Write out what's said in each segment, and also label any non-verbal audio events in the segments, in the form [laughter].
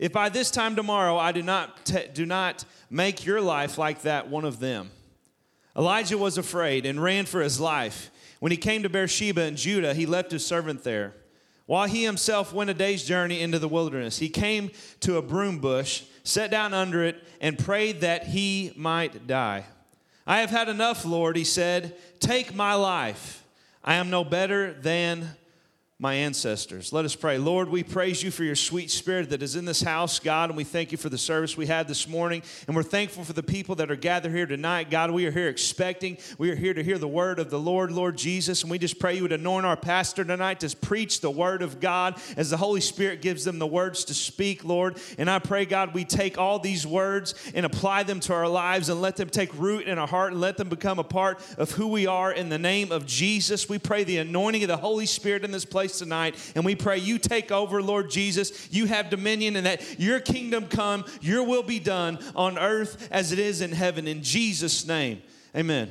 If by this time tomorrow I do not, do not make your life like that one of them. Elijah was afraid and ran for his life. When he came to Beersheba in Judah, he left his servant there. While he himself went a day's journey into the wilderness, he came to a broom bush, sat down under it, and prayed that he might die. I have had enough, Lord, he said. Take my life. I am no better than my ancestors. Let us pray. Lord, we praise you for your sweet spirit that is in this house, God, and we thank you for the service we had this morning. And we're thankful for the people that are gathered here tonight. God, we are here expecting. We are here to hear the word of the Lord, Lord Jesus. And we just pray you would anoint our pastor tonight to preach the word of God as the Holy Spirit gives them the words to speak, Lord. And I pray, God, we take all these words and apply them to our lives and let them take root in our heart and let them become a part of who we are in the name of Jesus. We pray the anointing of the Holy Spirit in this place tonight. And we pray you take over, Lord Jesus. You have dominion and that your kingdom come, your will be done on earth as it is in heaven. In Jesus' name, amen.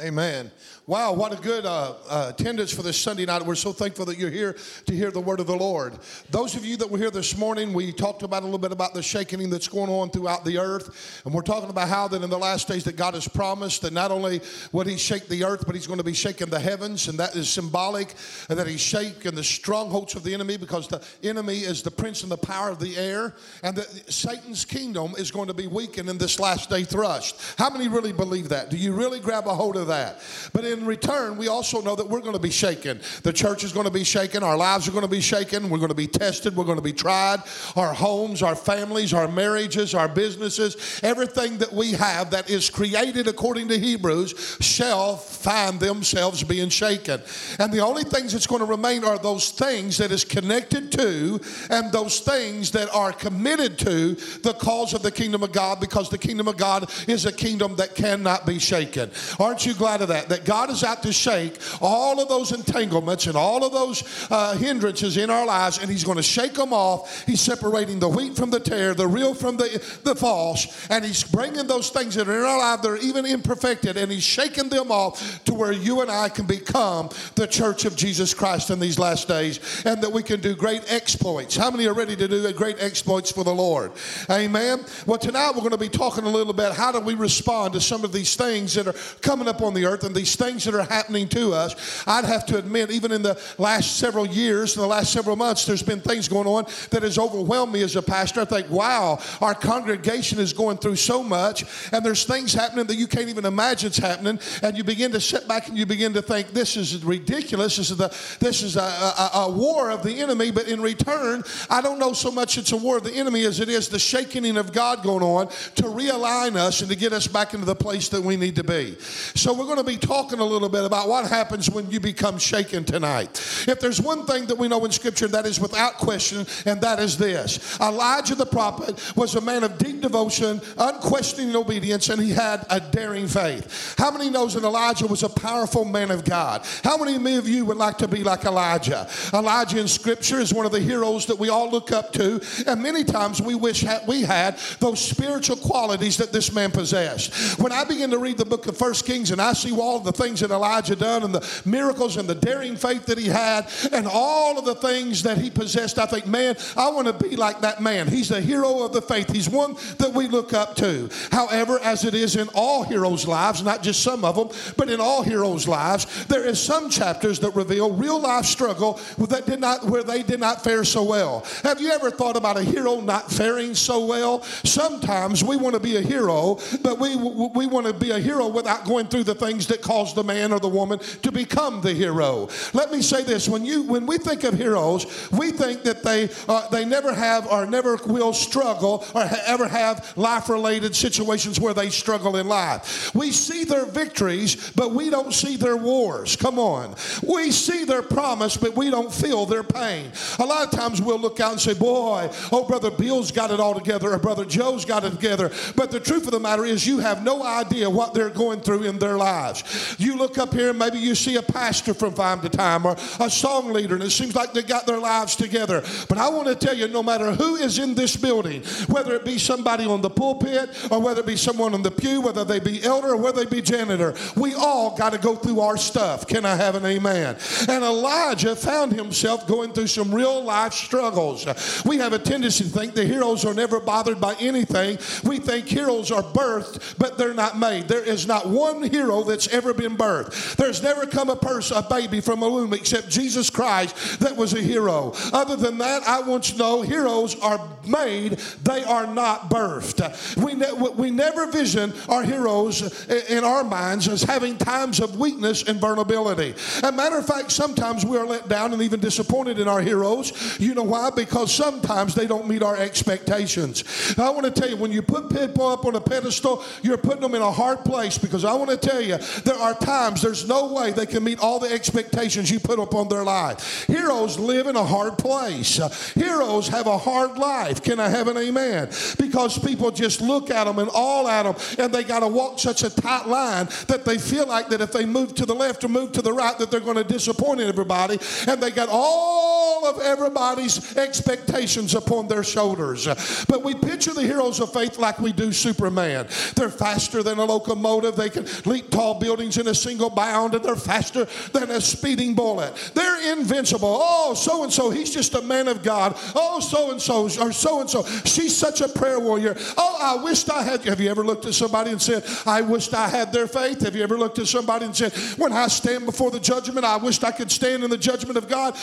Amen. Wow, what a good uh, uh, attendance for this Sunday night. We're so thankful that you're here to hear the word of the Lord. Those of you that were here this morning, we talked about a little bit about the shaking that's going on throughout the earth. And we're talking about how that in the last days that God has promised that not only would he shake the earth, but he's going to be shaking the heavens. And that is symbolic and that he's shaking the strongholds of the enemy because the enemy is the prince and the power of the air. And that Satan's kingdom is going to be weakened in this last day thrust. How many really believe that? Do you really grab a hold of that? But in return, we also know that we're going to be shaken. The church is going to be shaken. Our lives are going to be shaken. We're going to be tested. We're going to be tried. Our homes, our families, our marriages, our businesses, everything that we have that is created according to Hebrews shall find themselves being shaken. And the only things that's going to remain are those things that is connected to and those things that are committed to the cause of the kingdom of God because the kingdom of God is a kingdom that cannot be shaken. Aren't you glad of that? That God is out to shake all of those entanglements and all of those uh, hindrances in our lives, and He's going to shake them off. He's separating the wheat from the tare, the real from the, the false, and He's bringing those things that are in our life that are even imperfected, and He's shaking them off to where you and I can become the church of Jesus Christ in these last days, and that we can do great exploits. How many are ready to do great exploits for the Lord? Amen. Well, tonight we're going to be talking a little bit how do we respond to some of these things that are coming up on the earth and these things that are happening to us. I'd have to admit, even in the last several years, in the last several months, there's been things going on that has overwhelmed me as a pastor. I think, wow, our congregation is going through so much, and there's things happening that you can't even imagine's happening, and you begin to sit back and you begin to think, this is ridiculous. This is the this is a, a, a war of the enemy, but in return, I don't know so much it's a war of the enemy as it is the shaking of God going on to realign us and to get us back into the place that we need to be. So we're going to be talking a little bit about what happens when you become shaken tonight. If there's one thing that we know in Scripture that is without question, and that is this Elijah the prophet was a man of deep devotion, unquestioning obedience, and he had a daring faith. How many knows that Elijah was a powerful man of God? How many of you would like to be like Elijah? Elijah in Scripture is one of the heroes that we all look up to, and many times we wish we had those spiritual qualities that this man possessed. When I begin to read the book of First Kings and I see all the things that Elijah done and the miracles and the daring faith that he had and all of the things that he possessed, I think, man, I want to be like that man. He's the hero of the faith. He's one that we look up to. However, as it is in all heroes' lives, not just some of them, but in all heroes' lives, there is some chapters that reveal real life struggle that did not where they did not fare so well. Have you ever thought about a hero not faring so well? Sometimes we want to be a hero, but we we want to be a hero without going through the things that cause the man or the woman to become the hero. Let me say this: when you when we think of heroes, we think that they uh, they never have or never will struggle or ha- ever have life-related situations where they struggle in life. We see their victories, but we don't see their wars. Come on, we see their promise, but we don't feel their pain. A lot of times we'll look out and say, "Boy, oh brother Bill's got it all together," or "Brother Joe's got it together." But the truth of the matter is, you have no idea what they're going through in their lives. You look up here and maybe you see a pastor from time to time or a song leader, and it seems like they got their lives together. But I want to tell you, no matter who is in this building, whether it be somebody on the pulpit or whether it be someone on the pew, whether they be elder or whether they be janitor, we all got to go through our stuff. Can I have an amen? And Elijah found himself going through some real life struggles. We have a tendency to think the heroes are never bothered by anything. We think heroes are birthed, but they're not made. There is not one hero that's ever been birthed. There's never come a person, a baby from a womb except Jesus Christ that was a hero. Other than that, I want you to know heroes are made, they are not birthed. We, ne- we never vision our heroes in our minds as having times of weakness and vulnerability. As matter of fact, sometimes we are let down and even disappointed in our heroes. You know why? Because sometimes they don't meet our expectations. I want to tell you, when you put people up on a pedestal, you're putting them in a hard place because I want to tell you, there are times there's no way they can meet all the expectations you put upon their life. Heroes live in a hard place. Heroes have a hard life. Can I have an amen? Because people just look at them and all at them, and they got to walk such a tight line that they feel like that if they move to the left or move to the right, that they're going to disappoint everybody, and they got all of everybody's expectations upon their shoulders. But we picture the heroes of faith like we do Superman. They're faster than a locomotive. They can leap tall buildings in a single bound, and they're faster than a speeding bullet. They're invincible. Oh, so and so, he's just a man of God. Oh, so and so, or so and so, she's such a prayer warrior. Oh, I wished I had. Have you ever looked at somebody and said, I wished I had their faith? Have you ever looked at somebody and said, When I stand before the judgment, I wished I could stand in the judgment of God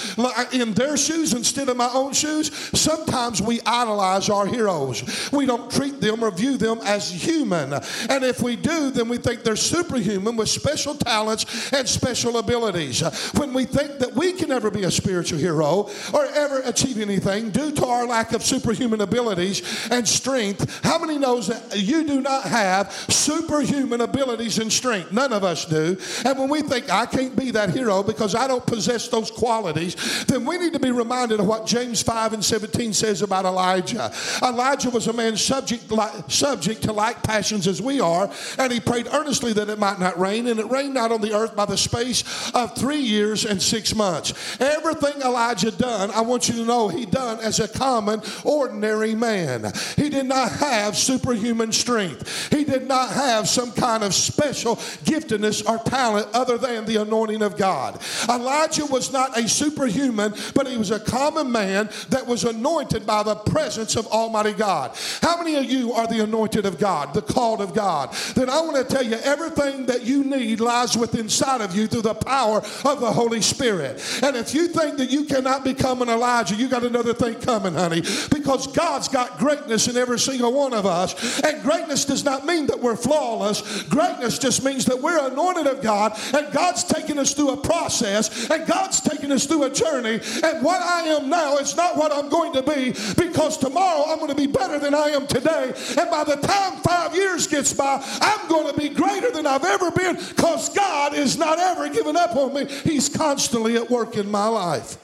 in their shoes instead of my own shoes? Sometimes we idolize our heroes. We don't treat them or view them as human. And if we do, then we think they're superhuman with special talents and special abilities. When we think that we can never be a spiritual hero or ever achieve anything due to our lack of superhuman abilities and strength, how many knows that you do not have superhuman abilities and strength? None of us do. And when we think I can't be that hero because I don't possess those qualities, then we need to be reminded of what James 5 and 17 says about Elijah. Elijah was a man subject, subject to like passions as we are, and he prayed earnestly that it might not rain, and it rained not on the earth by the space of three years and six months. Everything Elijah done, I want you to know he done as a common, ordinary man. He did not have superhuman strength. He did not have some kind of special giftedness or talent other than the anointing of God. Elijah was not a superhuman, but he was a common man that was anointed by the presence of Almighty God. How many of you are the anointed of God, the called of God? Then I want to tell you everything that you need lies within inside of you through the power of the Holy Spirit. And if you think that you cannot become an Elijah, you got another thing coming, honey, because God's got greatness in every single one of us. And greatness does not mean that we're flawless. Greatness just means that we're anointed of God and God's taking us through a process and God's taking us through a journey. And what I am now is not what I'm going to be because tomorrow I'm going to be better than I am today. And by the time five years gets by, I'm going to be greater than I've ever been because God is not ever giving up on me. He's constantly at work in my life.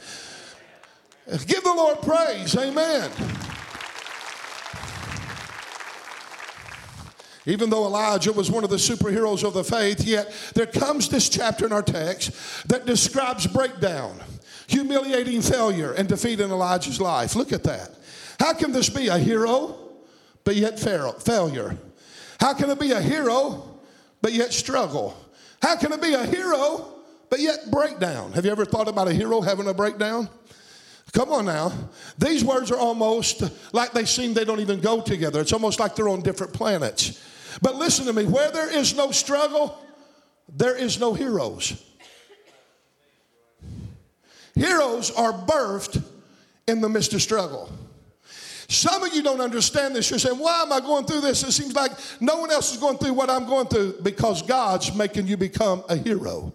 Give the Lord praise. Amen. Even though Elijah was one of the superheroes of the faith, yet there comes this chapter in our text that describes breakdown, humiliating failure, and defeat in Elijah's life. Look at that. How can this be a hero, but yet failure? How can it be a hero, but yet struggle? How can it be a hero, but yet breakdown? Have you ever thought about a hero having a breakdown? Come on now. These words are almost like they seem they don't even go together. It's almost like they're on different planets. But listen to me where there is no struggle, there is no heroes. Heroes are birthed in the midst of struggle. Some of you don't understand this. You're saying, Why am I going through this? It seems like no one else is going through what I'm going through because God's making you become a hero.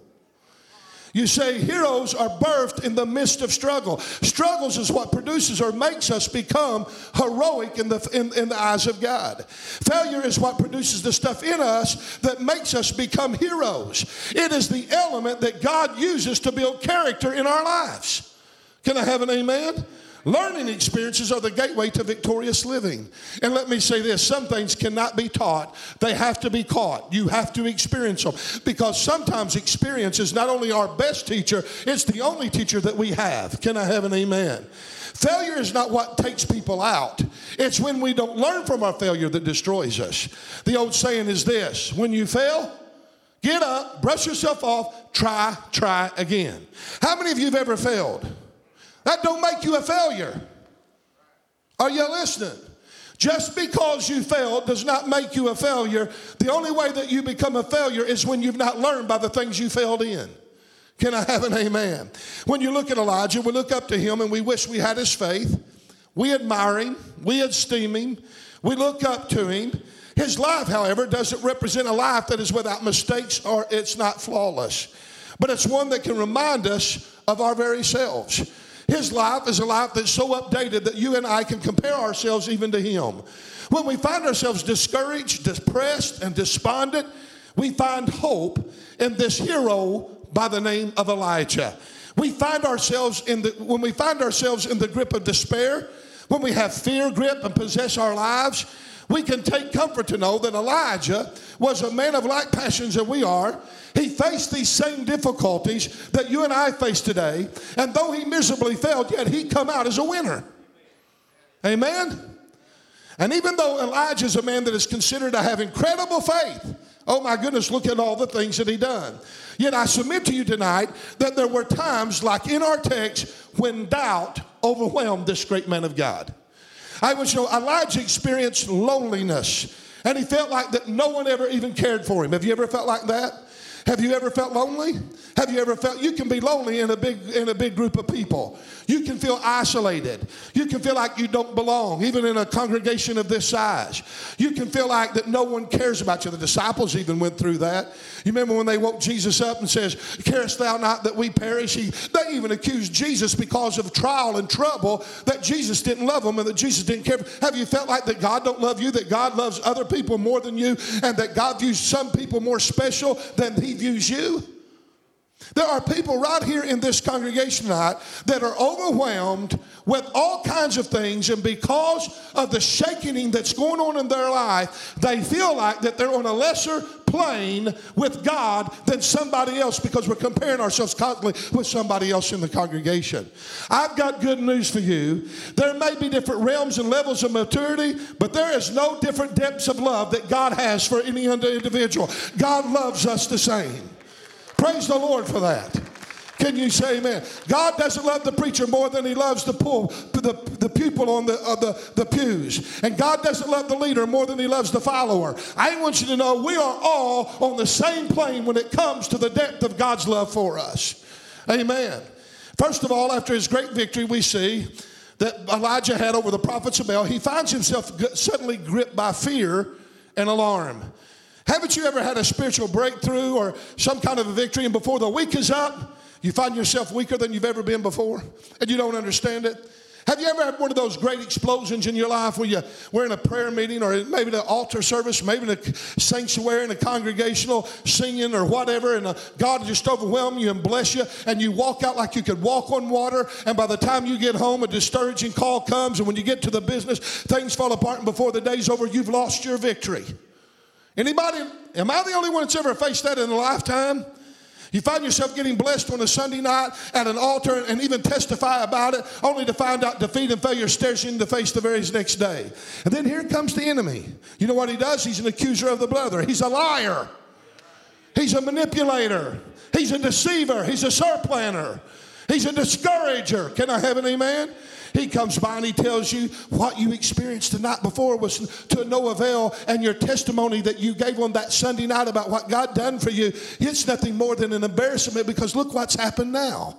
You say heroes are birthed in the midst of struggle. Struggles is what produces or makes us become heroic in the, in, in the eyes of God. Failure is what produces the stuff in us that makes us become heroes. It is the element that God uses to build character in our lives. Can I have an amen? Learning experiences are the gateway to victorious living. And let me say this some things cannot be taught, they have to be caught. You have to experience them. Because sometimes experience is not only our best teacher, it's the only teacher that we have. Can I have an amen? Failure is not what takes people out. It's when we don't learn from our failure that destroys us. The old saying is this when you fail, get up, brush yourself off, try, try again. How many of you have ever failed? That don't make you a failure. Are you listening? Just because you failed does not make you a failure. The only way that you become a failure is when you've not learned by the things you failed in. Can I have an amen? When you look at Elijah, we look up to him and we wish we had his faith. We admire him, we esteem him, we look up to him. His life, however, doesn't represent a life that is without mistakes or it's not flawless, but it's one that can remind us of our very selves. His life is a life that's so updated that you and I can compare ourselves even to him. When we find ourselves discouraged, depressed, and despondent, we find hope in this hero by the name of Elijah. We find ourselves in the when we find ourselves in the grip of despair, when we have fear grip and possess our lives, we can take comfort to know that Elijah was a man of like passions that we are. He faced these same difficulties that you and I face today, and though he miserably failed, yet he come out as a winner. Amen. And even though Elijah is a man that is considered to have incredible faith, oh my goodness, look at all the things that he done. Yet I submit to you tonight that there were times, like in our text, when doubt overwhelmed this great man of God. I was, you know, Elijah experienced loneliness, and he felt like that no one ever even cared for him. Have you ever felt like that? Have you ever felt lonely? Have you ever felt you can be lonely in a big in a big group of people? You can feel isolated. You can feel like you don't belong, even in a congregation of this size. You can feel like that no one cares about you. The disciples even went through that. You remember when they woke Jesus up and says, "Carest thou not that we perish?" He, they even accused Jesus because of trial and trouble that Jesus didn't love them and that Jesus didn't care. Have you felt like that God don't love you? That God loves other people more than you, and that God views some people more special than He views you? There are people right here in this congregation tonight that are overwhelmed with all kinds of things, and because of the shaking that's going on in their life, they feel like that they're on a lesser plane with God than somebody else because we're comparing ourselves constantly with somebody else in the congregation. I've got good news for you. There may be different realms and levels of maturity, but there is no different depths of love that God has for any individual. God loves us the same. Praise the Lord for that. Can you say amen? God doesn't love the preacher more than he loves the, pool, the, the pupil on the, uh, the, the pews. And God doesn't love the leader more than he loves the follower. I want you to know we are all on the same plane when it comes to the depth of God's love for us. Amen. First of all, after his great victory, we see that Elijah had over the prophets of Baal. He finds himself suddenly gripped by fear and alarm. Haven't you ever had a spiritual breakthrough or some kind of a victory, and before the week is up, you find yourself weaker than you've ever been before, and you don't understand it? Have you ever had one of those great explosions in your life where you were in a prayer meeting or maybe an altar service, maybe in a sanctuary, in a congregational singing or whatever, and uh, God just overwhelm you and bless you, and you walk out like you could walk on water, and by the time you get home, a discouraging call comes, and when you get to the business, things fall apart, and before the day's over, you've lost your victory. Anybody, am I the only one that's ever faced that in a lifetime? You find yourself getting blessed on a Sunday night at an altar and even testify about it, only to find out defeat and failure stares you in the face the very next day. And then here comes the enemy. You know what he does? He's an accuser of the brother. He's a liar. He's a manipulator. He's a deceiver. He's a surplanter. He's a discourager. Can I have an amen? He comes by and he tells you what you experienced the night before was to no avail, and your testimony that you gave on that Sunday night about what God done for you, it's nothing more than an embarrassment because look what's happened now.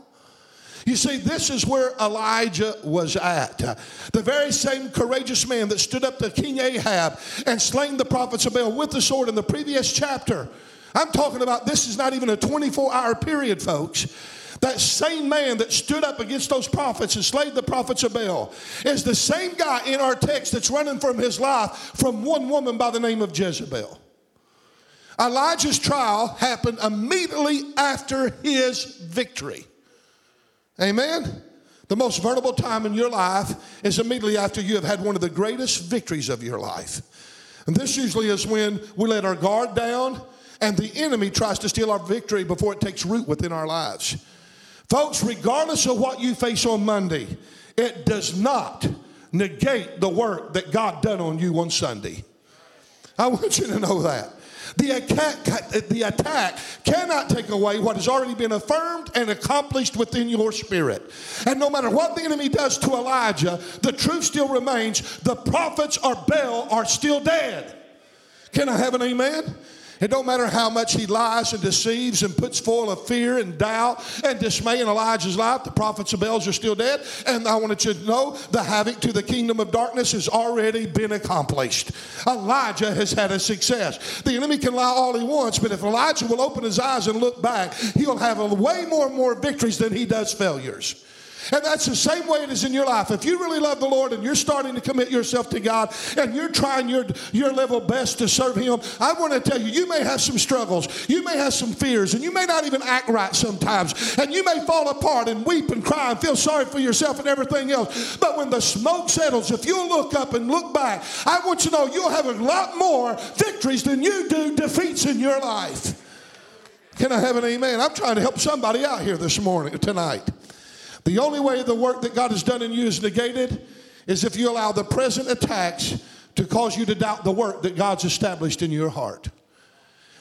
You see, this is where Elijah was at. The very same courageous man that stood up to King Ahab and slain the prophets of Baal with the sword in the previous chapter. I'm talking about this is not even a 24 hour period, folks. That same man that stood up against those prophets and slayed the prophets of Baal is the same guy in our text that's running from his life from one woman by the name of Jezebel. Elijah's trial happened immediately after his victory. Amen. The most vulnerable time in your life is immediately after you have had one of the greatest victories of your life. And this usually is when we let our guard down and the enemy tries to steal our victory before it takes root within our lives. Folks, regardless of what you face on Monday, it does not negate the work that God done on you on Sunday. I want you to know that. The attack, the attack cannot take away what has already been affirmed and accomplished within your spirit. And no matter what the enemy does to Elijah, the truth still remains the prophets or Baal are still dead. Can I have an amen? It don't matter how much he lies and deceives and puts full of fear and doubt and dismay in Elijah's life. The prophets of Baal are still dead. And I wanted you to know the havoc to the kingdom of darkness has already been accomplished. Elijah has had a success. The enemy can lie all he wants, but if Elijah will open his eyes and look back, he'll have way more and more victories than he does failures. And that's the same way it is in your life. If you really love the Lord and you're starting to commit yourself to God and you're trying your, your level best to serve Him, I want to tell you, you may have some struggles, you may have some fears, and you may not even act right sometimes. And you may fall apart and weep and cry and feel sorry for yourself and everything else. But when the smoke settles, if you'll look up and look back, I want you to know you'll have a lot more victories than you do defeats in your life. Can I have an amen? I'm trying to help somebody out here this morning, tonight. The only way the work that God has done in you is negated is if you allow the present attacks to cause you to doubt the work that God's established in your heart.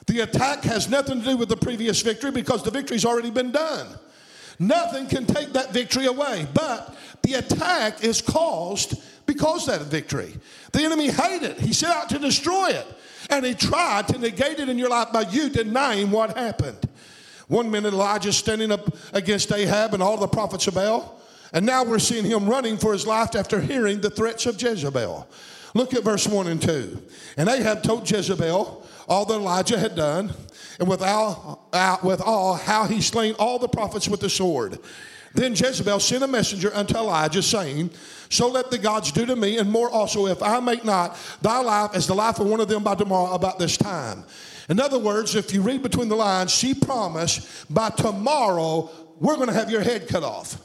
The attack has nothing to do with the previous victory because the victory's already been done. Nothing can take that victory away, but the attack is caused because of that victory. The enemy hated it. He set out to destroy it. And he tried to negate it in your life by you denying what happened. One minute Elijah standing up against Ahab and all the prophets of Baal. And now we're seeing him running for his life after hearing the threats of Jezebel. Look at verse 1 and 2. And Ahab told Jezebel all that Elijah had done, and with all, uh, with all how he slain all the prophets with the sword. Then Jezebel sent a messenger unto Elijah, saying, So let the gods do to me, and more also, if I make not thy life as the life of one of them by tomorrow about this time. In other words, if you read between the lines, she promised by tomorrow, we're going to have your head cut off.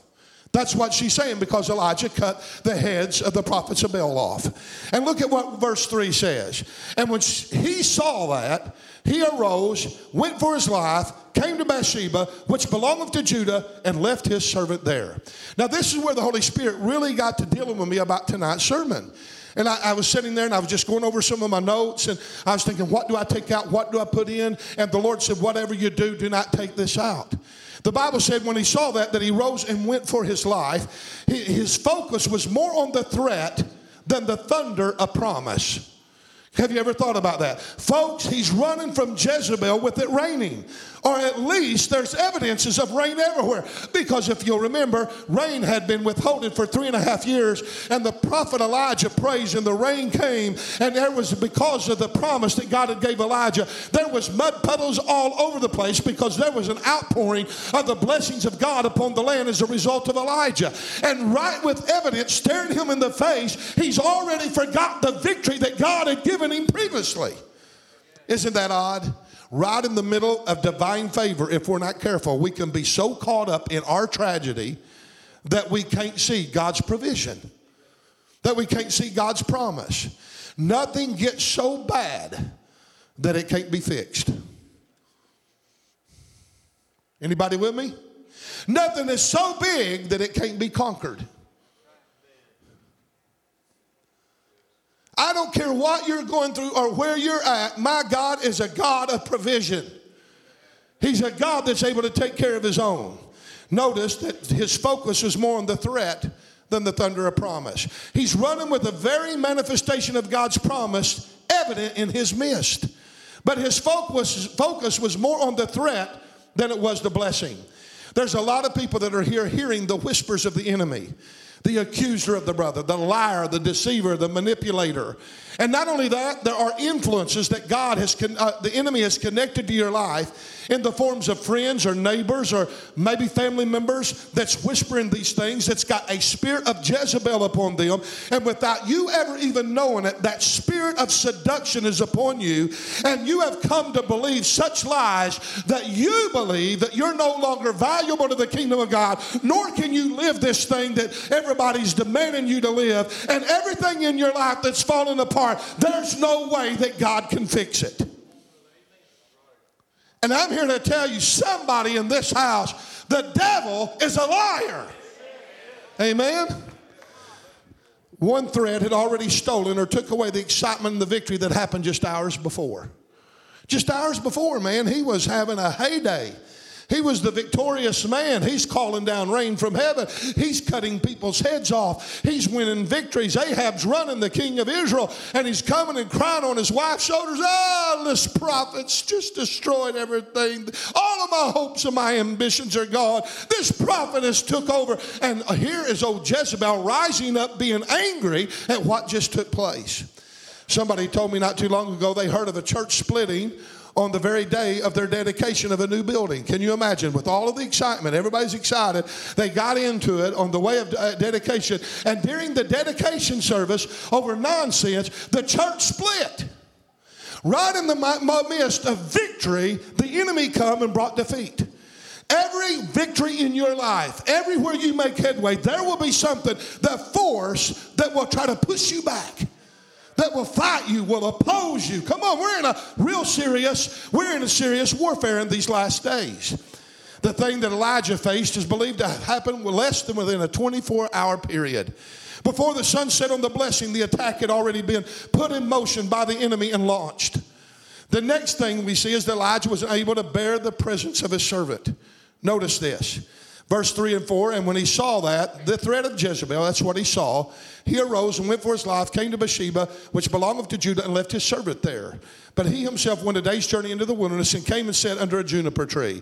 That's what she's saying because Elijah cut the heads of the prophets of Baal off. And look at what verse 3 says. And when he saw that, he arose, went for his life, came to Bathsheba, which belongeth to Judah, and left his servant there. Now, this is where the Holy Spirit really got to dealing with me about tonight's sermon. And I, I, was sitting there and I was just going over some of my notes and I was thinking, what do I take out? What do I put in? And the Lord said, whatever you do, do not take this out. The Bible said when he saw that, that he rose and went for his life. His focus was more on the threat than the thunder of promise. Have you ever thought about that? Folks, he's running from Jezebel with it raining. Or at least there's evidences of rain everywhere. Because if you'll remember, rain had been withholding for three and a half years, and the prophet Elijah prays, and the rain came, and there was because of the promise that God had gave Elijah, there was mud puddles all over the place because there was an outpouring of the blessings of God upon the land as a result of Elijah. And right with evidence staring him in the face, he's already forgot the victory that God had given him previously. Isn't that odd? right in the middle of divine favor, if we're not careful, we can be so caught up in our tragedy that we can't see God's provision, that we can't see God's promise. Nothing gets so bad that it can't be fixed. Anybody with me? Nothing is so big that it can't be conquered. I don't care what you're going through or where you're at, my God is a God of provision. He's a God that's able to take care of his own. Notice that his focus is more on the threat than the thunder of promise. He's running with the very manifestation of God's promise evident in his midst. But his focus, focus was more on the threat than it was the blessing. There's a lot of people that are here hearing the whispers of the enemy. The accuser of the brother, the liar, the deceiver, the manipulator. And not only that, there are influences that God has, con- uh, the enemy has connected to your life in the forms of friends or neighbors or maybe family members that's whispering these things, that's got a spirit of Jezebel upon them. And without you ever even knowing it, that spirit of seduction is upon you. And you have come to believe such lies that you believe that you're no longer valuable to the kingdom of God, nor can you live this thing that everybody's demanding you to live. And everything in your life that's falling apart, there's no way that God can fix it. And I'm here to tell you somebody in this house, the devil is a liar. Amen. One thread had already stolen or took away the excitement and the victory that happened just hours before. Just hours before, man, he was having a heyday. He was the victorious man. He's calling down rain from heaven. He's cutting people's heads off. He's winning victories. Ahab's running the king of Israel, and he's coming and crying on his wife's shoulders. Oh, this prophet's just destroyed everything. All of my hopes and my ambitions are gone. This prophet has took over. And here is old Jezebel rising up, being angry at what just took place. Somebody told me not too long ago they heard of a church splitting on the very day of their dedication of a new building. Can you imagine? With all of the excitement, everybody's excited. They got into it on the way of uh, dedication. And during the dedication service, over nonsense, the church split. Right in the midst of victory, the enemy come and brought defeat. Every victory in your life, everywhere you make headway, there will be something, the force that will try to push you back that will fight you, will oppose you. Come on, we're in a real serious, we're in a serious warfare in these last days. The thing that Elijah faced is believed to happen less than within a 24 hour period. Before the sun set on the blessing, the attack had already been put in motion by the enemy and launched. The next thing we see is that Elijah was able to bear the presence of his servant. Notice this. Verse 3 and 4 And when he saw that, the threat of Jezebel, that's what he saw, he arose and went for his life, came to Bathsheba, which belongeth to Judah, and left his servant there. But he himself went a day's journey into the wilderness and came and sat under a juniper tree.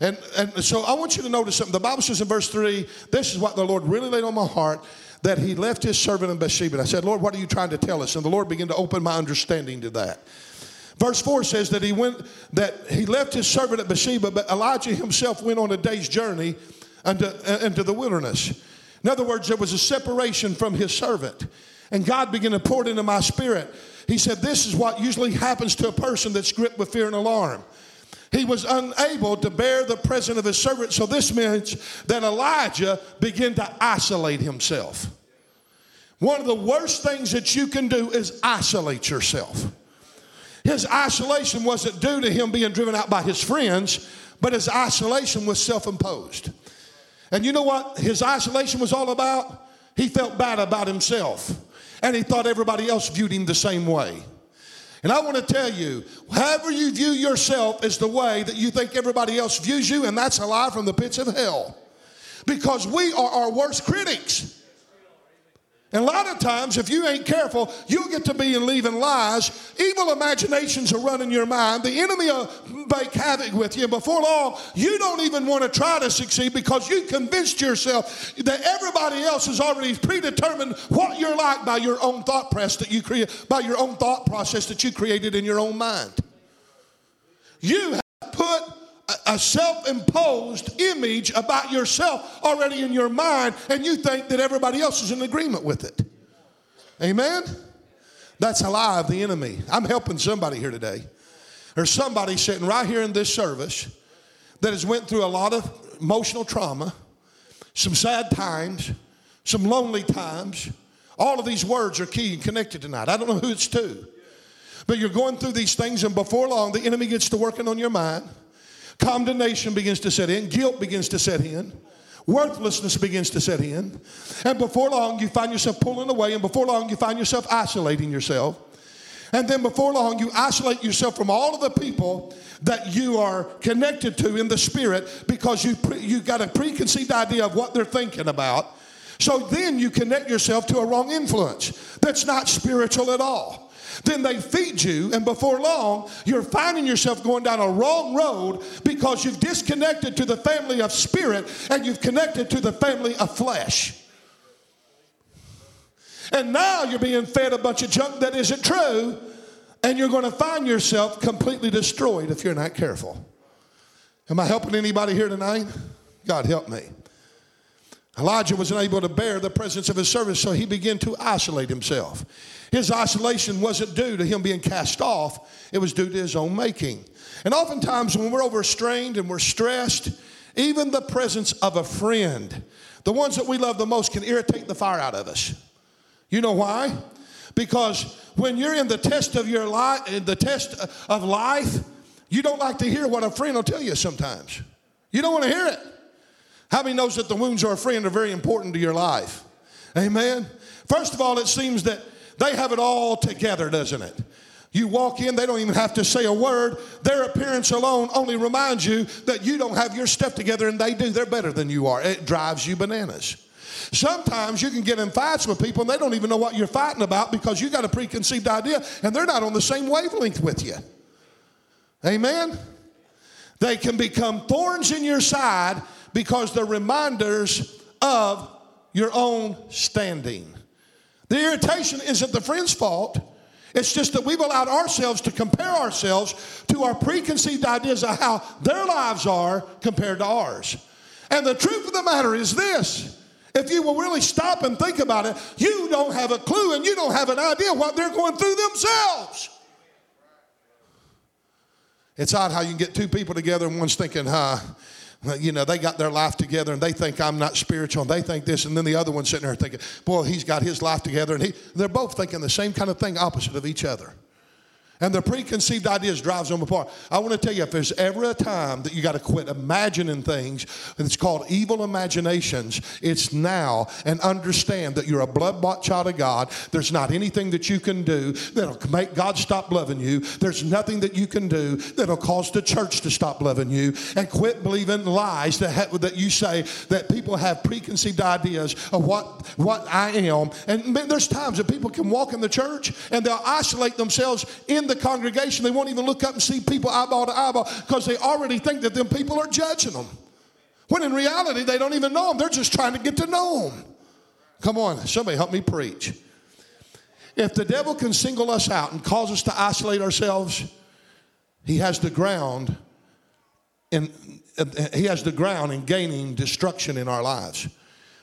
And, and so I want you to notice something. The Bible says in verse 3, this is what the Lord really laid on my heart that he left his servant in Bathsheba. And I said, Lord, what are you trying to tell us? And the Lord began to open my understanding to that. Verse 4 says that he went, that he left his servant at Bathsheba, but Elijah himself went on a day's journey into, uh, uh, into the wilderness. In other words, there was a separation from his servant. And God began to pour it into my spirit. He said, This is what usually happens to a person that's gripped with fear and alarm. He was unable to bear the presence of his servant. So this means that Elijah began to isolate himself. One of the worst things that you can do is isolate yourself. His isolation wasn't due to him being driven out by his friends, but his isolation was self imposed. And you know what his isolation was all about? He felt bad about himself. And he thought everybody else viewed him the same way. And I want to tell you, however you view yourself is the way that you think everybody else views you, and that's a lie from the pits of hell. Because we are our worst critics. And a lot of times, if you ain't careful, you'll get to be in leaving lies. Evil imaginations are running your mind. The enemy will make havoc with you. Before long, you don't even want to try to succeed because you convinced yourself that everybody else has already predetermined what you're like by your own thought process that you create, by your own thought process that you created in your own mind. You have put a self imposed image about yourself already in your mind, and you think that everybody else is in agreement with it. Amen? That's a lie of the enemy. I'm helping somebody here today. There's somebody sitting right here in this service that has went through a lot of emotional trauma, some sad times, some lonely times. All of these words are key and connected tonight. I don't know who it's to. But you're going through these things, and before long, the enemy gets to working on your mind. Condemnation begins to set in, guilt begins to set in, worthlessness begins to set in. And before long, you find yourself pulling away, and before long, you find yourself isolating yourself. And then before long, you isolate yourself from all of the people that you are connected to in the spirit because you, pre- you got a preconceived idea of what they're thinking about. So then you connect yourself to a wrong influence that's not spiritual at all. Then they feed you, and before long, you're finding yourself going down a wrong road because you've disconnected to the family of spirit and you've connected to the family of flesh. And now you're being fed a bunch of junk that isn't true, and you're going to find yourself completely destroyed if you're not careful. Am I helping anybody here tonight? God help me. Elijah was unable to bear the presence of his service, so he began to isolate himself. His isolation wasn't due to him being cast off, it was due to his own making. And oftentimes, when we're overstrained and we're stressed, even the presence of a friend, the ones that we love the most, can irritate the fire out of us. You know why? Because when you're in the test of your life, in the test of life, you don't like to hear what a friend will tell you sometimes. You don't want to hear it. How many knows that the wounds of a friend are very important to your life? Amen. First of all, it seems that they have it all together, doesn't it? You walk in, they don't even have to say a word. Their appearance alone only reminds you that you don't have your stuff together and they do. They're better than you are. It drives you bananas. Sometimes you can get in fights with people and they don't even know what you're fighting about because you got a preconceived idea and they're not on the same wavelength with you. Amen? They can become thorns in your side because they're reminders of your own standing. The irritation isn't the friend's fault. It's just that we've allowed ourselves to compare ourselves to our preconceived ideas of how their lives are compared to ours. And the truth of the matter is this if you will really stop and think about it, you don't have a clue and you don't have an idea what they're going through themselves. It's odd how you can get two people together and one's thinking, huh, you know, they got their life together and they think I'm not spiritual and they think this, and then the other one's sitting there thinking, boy, he's got his life together, and he, they're both thinking the same kind of thing opposite of each other. And the preconceived ideas drives them apart. I want to tell you, if there's ever a time that you got to quit imagining things, it's called evil imaginations. It's now, and understand that you're a blood-bought child of God. There's not anything that you can do that'll make God stop loving you. There's nothing that you can do that'll cause the church to stop loving you. And quit believing lies that, that you say that people have preconceived ideas of what what I am. And there's times that people can walk in the church and they'll isolate themselves in the congregation, they won't even look up and see people eyeball to eyeball because they already think that them people are judging them. When in reality, they don't even know them. They're just trying to get to know them. Come on, somebody help me preach. If the devil can single us out and cause us to isolate ourselves, he has the ground in he has the ground in gaining destruction in our lives.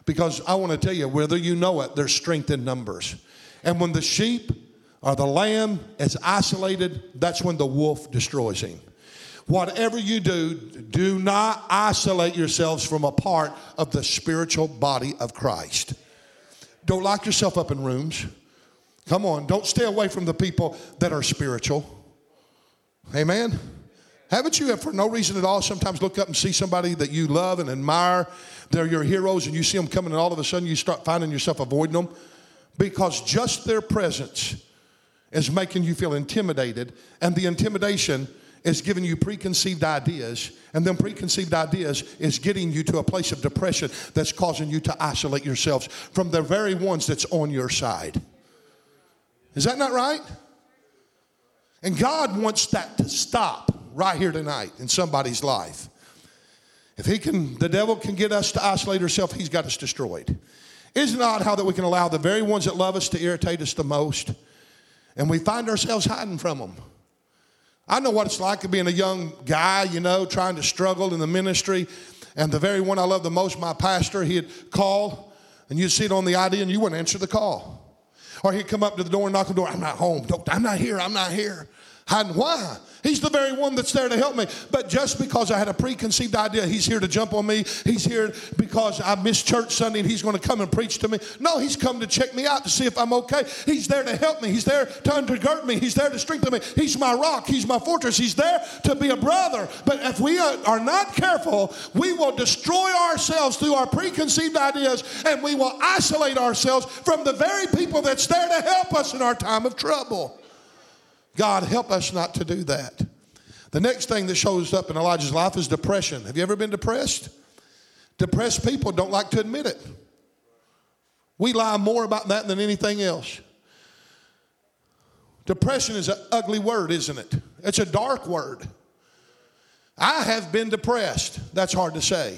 Because I want to tell you, whether you know it, there's strength in numbers. And when the sheep or the lamb is isolated, that's when the wolf destroys him. Whatever you do, do not isolate yourselves from a part of the spiritual body of Christ. Don't lock yourself up in rooms. Come on, don't stay away from the people that are spiritual. Amen. Haven't you, for no reason at all, sometimes look up and see somebody that you love and admire? They're your heroes, and you see them coming, and all of a sudden you start finding yourself avoiding them because just their presence is making you feel intimidated, and the intimidation is giving you preconceived ideas, and then preconceived ideas is getting you to a place of depression that's causing you to isolate yourselves from the very ones that's on your side. Is that not right? And God wants that to stop right here tonight in somebody's life. If he can, the devil can get us to isolate ourselves, he's got us destroyed. Isn't it odd how that we can allow the very ones that love us to irritate us the most? And we find ourselves hiding from them. I know what it's like being a young guy, you know, trying to struggle in the ministry. And the very one I love the most, my pastor, he'd call and you'd see it on the ID and you wouldn't answer the call. Or he'd come up to the door and knock on the door, I'm not home. I'm not here. I'm not here. Hiding. Why? He's the very one that's there to help me. But just because I had a preconceived idea, he's here to jump on me. He's here because I missed church Sunday and he's going to come and preach to me. No, he's come to check me out to see if I'm okay. He's there to help me. He's there to undergird me. He's there to strengthen me. He's my rock. He's my fortress. He's there to be a brother. But if we are not careful, we will destroy ourselves through our preconceived ideas and we will isolate ourselves from the very people that's there to help us in our time of trouble. God, help us not to do that. The next thing that shows up in Elijah's life is depression. Have you ever been depressed? Depressed people don't like to admit it. We lie more about that than anything else. Depression is an ugly word, isn't it? It's a dark word. I have been depressed. That's hard to say.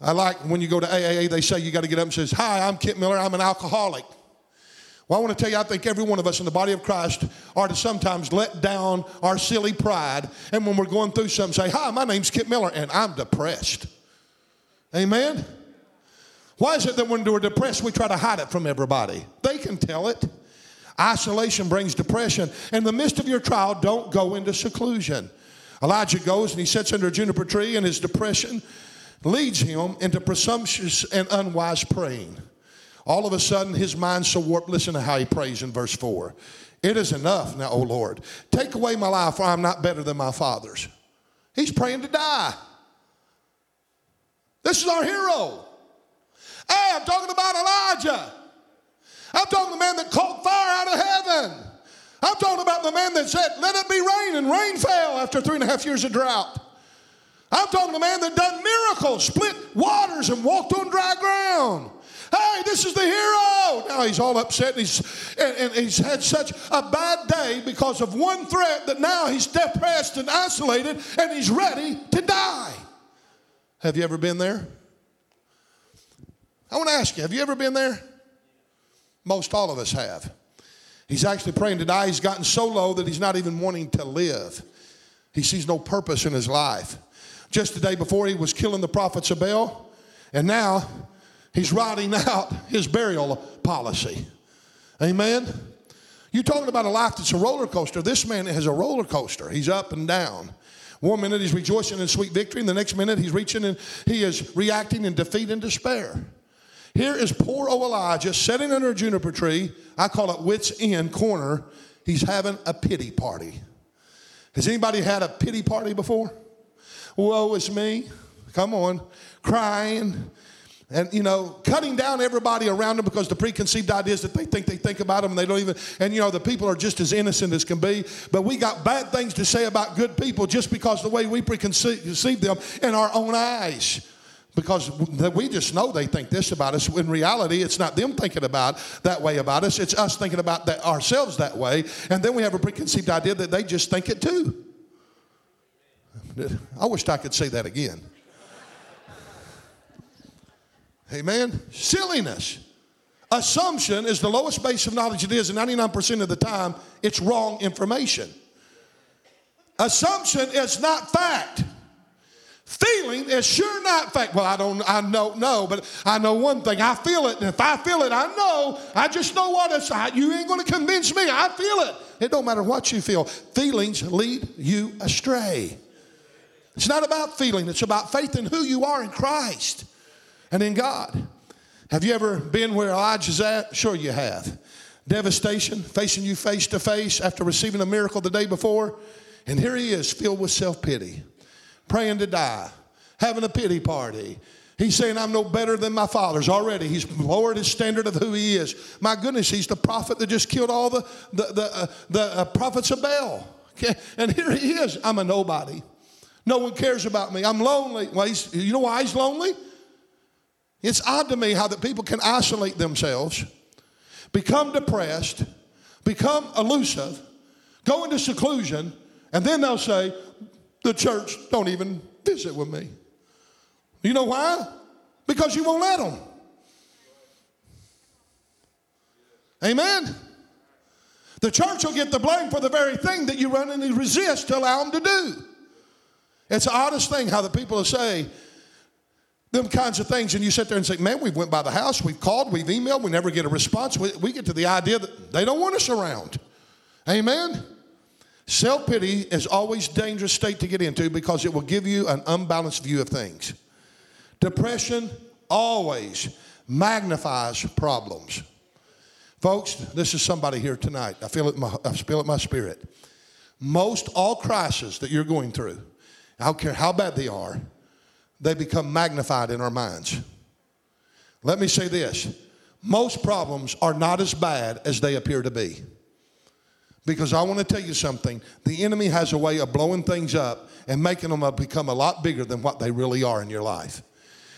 I like when you go to AAA, they say you got to get up and says, "Hi, I'm Kent Miller. I'm an alcoholic." Well, I want to tell you, I think every one of us in the body of Christ are to sometimes let down our silly pride. And when we're going through something, say, Hi, my name's Kent Miller, and I'm depressed. Amen? Why is it that when we're depressed, we try to hide it from everybody? They can tell it. Isolation brings depression. In the midst of your trial, don't go into seclusion. Elijah goes and he sits under a juniper tree, and his depression leads him into presumptuous and unwise praying. All of a sudden, his mind's so warped. Listen to how he prays in verse 4. It is enough now, O Lord. Take away my life, for I'm not better than my father's. He's praying to die. This is our hero. Hey, I'm talking about Elijah. I'm talking the man that caught fire out of heaven. I'm talking about the man that said, Let it be rain, and rain fell after three and a half years of drought. I'm talking the man that done miracles, split waters, and walked on dry ground. Hey, this is the hero. Now he's all upset and he's, and, and he's had such a bad day because of one threat that now he's depressed and isolated and he's ready to die. Have you ever been there? I want to ask you, have you ever been there? Most all of us have. He's actually praying to die. He's gotten so low that he's not even wanting to live. He sees no purpose in his life. Just the day before, he was killing the prophets of Baal, and now He's writing out his burial policy. Amen. You're talking about a life that's a roller coaster. This man has a roller coaster. He's up and down. One minute he's rejoicing in sweet victory, and the next minute he's reaching and he is reacting in defeat and despair. Here is poor old Elijah sitting under a juniper tree. I call it wits end corner. He's having a pity party. Has anybody had a pity party before? Woe is me. Come on. Crying, and you know cutting down everybody around them because the preconceived ideas that they think they think about them and they don't even and you know the people are just as innocent as can be but we got bad things to say about good people just because the way we preconceive them in our own eyes because we just know they think this about us. In reality, it's not them thinking about that way about us. It's us thinking about that ourselves that way. And then we have a preconceived idea that they just think it too. [laughs] I wished I could say that again. Amen. Silliness. Assumption is the lowest base of knowledge it is, and 99% of the time, it's wrong information. Assumption is not fact. Feeling is sure not fact. Well, I don't, I don't know, but I know one thing. I feel it, and if I feel it, I know. I just know what it's. I, you ain't going to convince me. I feel it. It don't matter what you feel. Feelings lead you astray. It's not about feeling. It's about faith in who you are in Christ and in God. Have you ever been where Elijah's at? Sure, you have. Devastation, facing you face to face after receiving a miracle the day before. And here he is, filled with self pity, praying to die, having a pity party. He's saying, I'm no better than my fathers already. He's lowered his standard of who he is. My goodness, he's the prophet that just killed all the, the, the, uh, the uh, prophets of Baal. Okay? And here he is. I'm a nobody. No one cares about me. I'm lonely. Well, you know why he's lonely? It's odd to me how that people can isolate themselves, become depressed, become elusive, go into seclusion, and then they'll say, the church don't even visit with me. You know why? Because you won't let them. Amen? The church will get the blame for the very thing that you run and resist to allow them to do. It's the oddest thing how the people say, them kinds of things. And you sit there and say man we went by the house. We've called. We've emailed. We never get a response. We, we get to the idea that they don't want us around. Amen? Self-pity is always dangerous state to get into because it will give you an unbalanced view of things. Depression always magnifies problems. Folks this is somebody here tonight. I feel it my, i feel it in my spirit. Most all crises that you're going through i don't care how bad they are they become magnified in our minds. Let me say this most problems are not as bad as they appear to be. Because I want to tell you something the enemy has a way of blowing things up and making them become a lot bigger than what they really are in your life.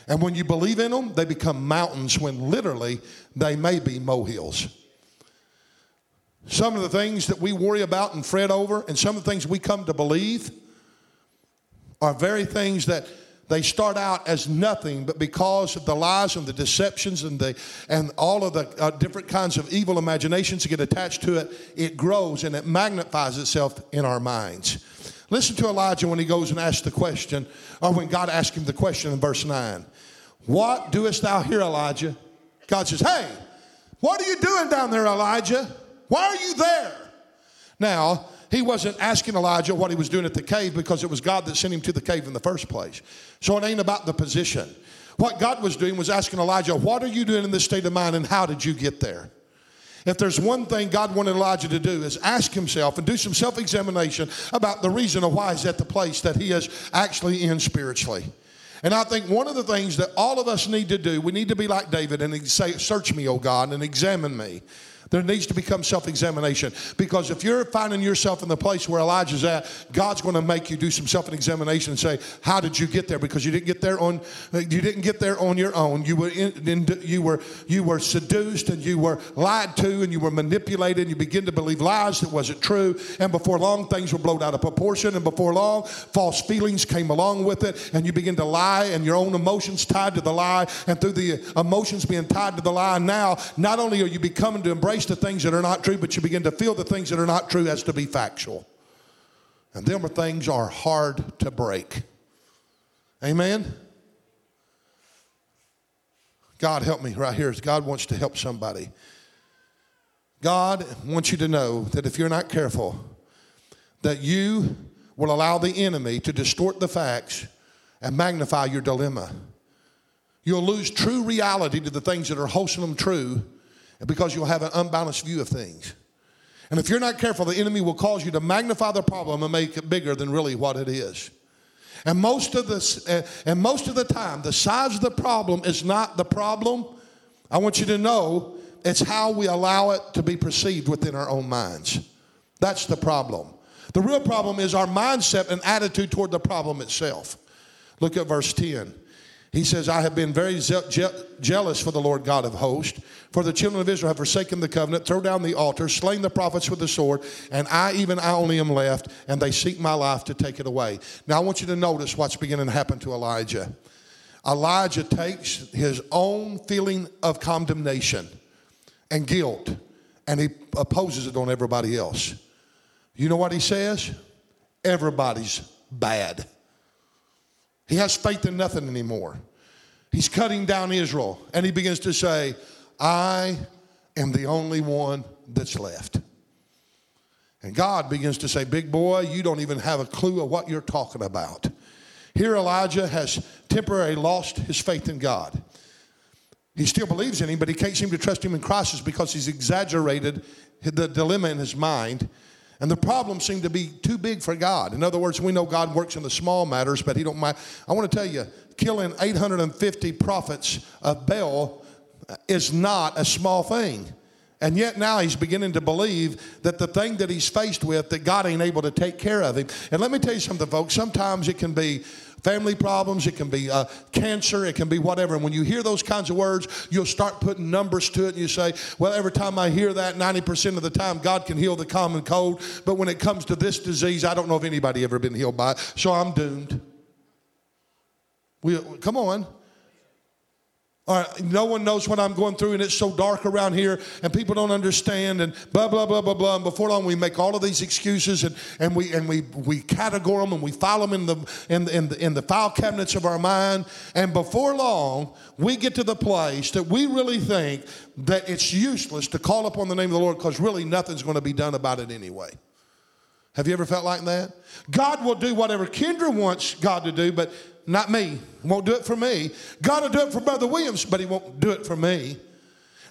And when you believe in them, they become mountains when literally they may be molehills. Some of the things that we worry about and fret over, and some of the things we come to believe, are very things that they start out as nothing, but because of the lies and the deceptions and the and all of the uh, different kinds of evil imaginations that get attached to it, it grows and it magnifies itself in our minds. Listen to Elijah when he goes and asks the question, or when God asks him the question in verse 9. What doest thou here, Elijah? God says, Hey, what are you doing down there, Elijah? Why are you there? Now, he wasn't asking Elijah what he was doing at the cave because it was God that sent him to the cave in the first place. So it ain't about the position. What God was doing was asking Elijah, What are you doing in this state of mind and how did you get there? If there's one thing God wanted Elijah to do is ask himself and do some self-examination about the reason of why he's at the place that he is actually in spiritually. And I think one of the things that all of us need to do, we need to be like David and say, Search me, O God, and examine me. There needs to become self examination because if you're finding yourself in the place where Elijah's at, God's going to make you do some self examination and say, How did you get there? Because you didn't get there on uh, you didn't get there on your own. You were in, in, you were you were seduced and you were lied to and you were manipulated and you begin to believe lies that wasn't true. And before long, things were blown out of proportion. And before long, false feelings came along with it. And you begin to lie and your own emotions tied to the lie. And through the emotions being tied to the lie, now not only are you becoming to embrace the things that are not true, but you begin to feel the things that are not true as to be factual. And them are things are hard to break. Amen. God help me right here God wants to help somebody. God wants you to know that if you're not careful, that you will allow the enemy to distort the facts and magnify your dilemma. You'll lose true reality to the things that are wholesome true because you'll have an unbalanced view of things. And if you're not careful, the enemy will cause you to magnify the problem and make it bigger than really what it is. And most of the eh, and most of the time, the size of the problem is not the problem. I want you to know it's how we allow it to be perceived within our own minds. That's the problem. The real problem is our mindset and attitude toward the problem itself. Look at verse 10. He says, I have been very je- jealous for the Lord God of hosts, for the children of Israel have forsaken the covenant, thrown down the altar, slain the prophets with the sword, and I, even I only am left, and they seek my life to take it away. Now, I want you to notice what's beginning to happen to Elijah. Elijah takes his own feeling of condemnation and guilt, and he opposes it on everybody else. You know what he says? Everybody's bad. He has faith in nothing anymore. He's cutting down Israel, and he begins to say, I am the only one that's left. And God begins to say, Big boy, you don't even have a clue of what you're talking about. Here, Elijah has temporarily lost his faith in God. He still believes in him, but he can't seem to trust him in crisis because he's exaggerated the dilemma in his mind and the problems seem to be too big for God. In other words, we know God works in the small matters, but He don't mind. I want to tell you, killing 850 prophets of Baal is not a small thing. And yet now he's beginning to believe that the thing that he's faced with, that God ain't able to take care of him. And let me tell you something, folks. Sometimes it can be family problems, it can be uh, cancer, it can be whatever. And when you hear those kinds of words, you'll start putting numbers to it and you say, well, every time I hear that, 90% of the time, God can heal the common cold. But when it comes to this disease, I don't know if anybody ever been healed by it, so I'm doomed. We, come on. No one knows what I'm going through, and it's so dark around here, and people don't understand, and blah blah blah blah blah. And before long, we make all of these excuses, and, and we and we we categorize them, and we file them in the in the, in the in the file cabinets of our mind. And before long, we get to the place that we really think that it's useless to call upon the name of the Lord because really nothing's going to be done about it anyway. Have you ever felt like that? God will do whatever Kendra wants God to do, but not me. Won't do it for me. God will do it for Brother Williams, but he won't do it for me.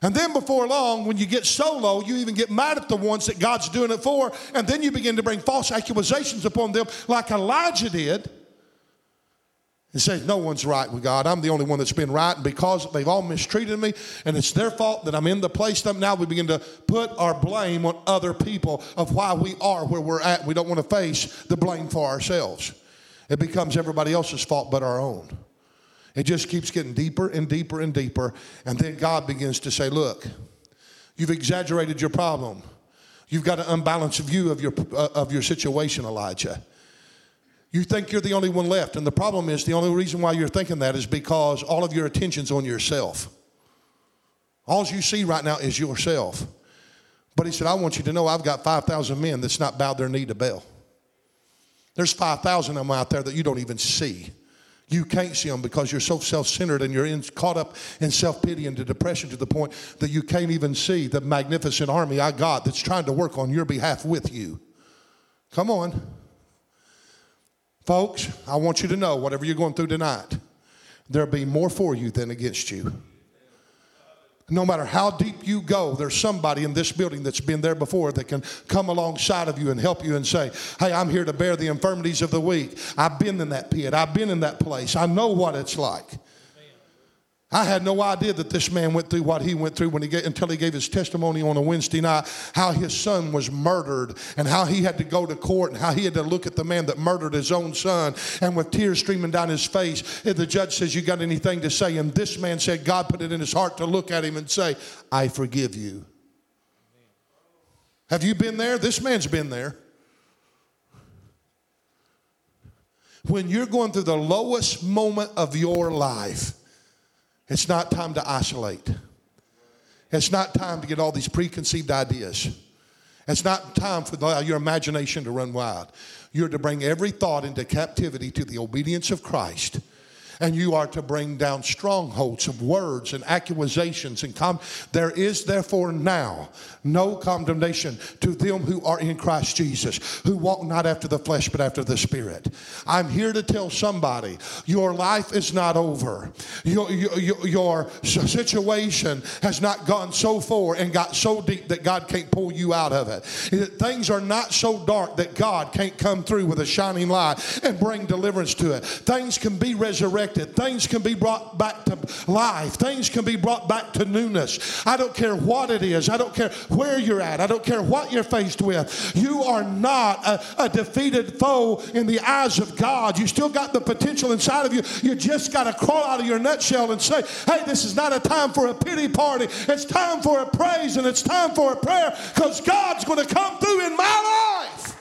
And then before long, when you get so low, you even get mad at the ones that God's doing it for, and then you begin to bring false accusations upon them, like Elijah did. And say, No one's right with God. I'm the only one that's been right. And because they've all mistreated me and it's their fault that I'm in the place that now we begin to put our blame on other people of why we are where we're at. We don't want to face the blame for ourselves. It becomes everybody else's fault but our own. It just keeps getting deeper and deeper and deeper. And then God begins to say, Look, you've exaggerated your problem. You've got an unbalanced view of your, uh, of your situation, Elijah. You think you're the only one left. And the problem is the only reason why you're thinking that is because all of your attention's on yourself. All you see right now is yourself. But he said, I want you to know I've got 5,000 men that's not bowed their knee to Baal. There's 5,000 of them out there that you don't even see. You can't see them because you're so self centered and you're in, caught up in self pity and depression to the point that you can't even see the magnificent army I got that's trying to work on your behalf with you. Come on. Folks, I want you to know whatever you're going through tonight, there'll be more for you than against you. No matter how deep you go, there's somebody in this building that's been there before that can come alongside of you and help you and say, Hey, I'm here to bear the infirmities of the weak. I've been in that pit, I've been in that place, I know what it's like. I had no idea that this man went through what he went through when he until he gave his testimony on a Wednesday night, how his son was murdered and how he had to go to court and how he had to look at the man that murdered his own son and with tears streaming down his face. And the judge says, You got anything to say? And this man said, God put it in his heart to look at him and say, I forgive you. Have you been there? This man's been there. When you're going through the lowest moment of your life, it's not time to isolate. It's not time to get all these preconceived ideas. It's not time for your imagination to run wild. You're to bring every thought into captivity to the obedience of Christ and you are to bring down strongholds of words and accusations and com- there is therefore now no condemnation to them who are in Christ Jesus who walk not after the flesh but after the spirit. I'm here to tell somebody your life is not over. Your, your, your situation has not gone so far and got so deep that god can't pull you out of it things are not so dark that god can't come through with a shining light and bring deliverance to it. Things can be resurrected resurrected. Things can be brought back to life. Things can be brought back to newness. I don't care what it is. I don't care where you're at. I don't care what you're faced with. You are not a, a defeated foe in the eyes of God. You still got the potential inside of you. You just got to crawl out of your nutshell and say, hey, this is not a time for a pity party. It's time for a praise and it's time for a prayer because God's going to come through in my life.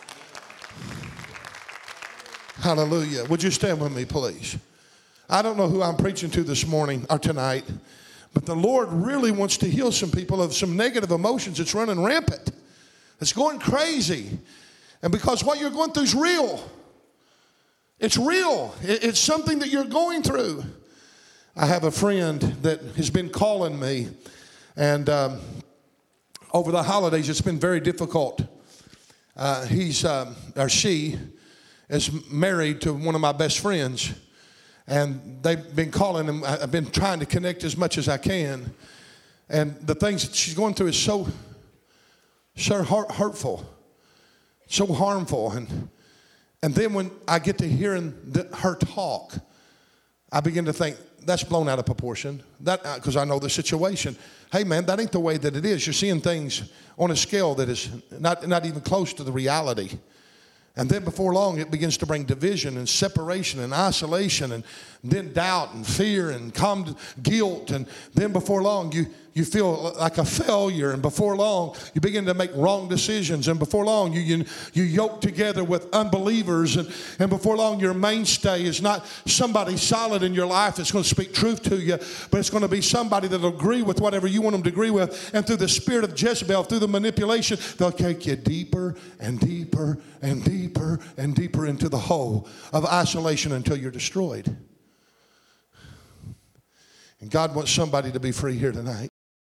Hallelujah. Would you stand with me, please? I don't know who I'm preaching to this morning or tonight, but the Lord really wants to heal some people of some negative emotions that's running rampant. It's going crazy. And because what you're going through is real. It's real. It's something that you're going through. I have a friend that has been calling me, and um, over the holidays, it's been very difficult. Uh, he's, um, or she, is married to one of my best friends and they've been calling him. I've been trying to connect as much as I can. And the things that she's going through is so, so hurtful, so harmful. And, and then when I get to hearing the, her talk, I begin to think, that's blown out of proportion. That because uh, I know the situation. Hey man, that ain't the way that it is. You're seeing things on a scale that is not, not even close to the reality. And then before long, it begins to bring division and separation and isolation and then doubt and fear and guilt. And then before long, you, you feel like a failure. And before long, you begin to make wrong decisions. And before long, you, you, you yoke together with unbelievers. And, and before long, your mainstay is not somebody solid in your life that's going to speak truth to you, but it's going to be somebody that'll agree with whatever you want them to agree with. And through the spirit of Jezebel, through the manipulation, they'll take you deeper and deeper and deeper and deeper into the hole of isolation until you're destroyed. And God wants somebody to be free here tonight.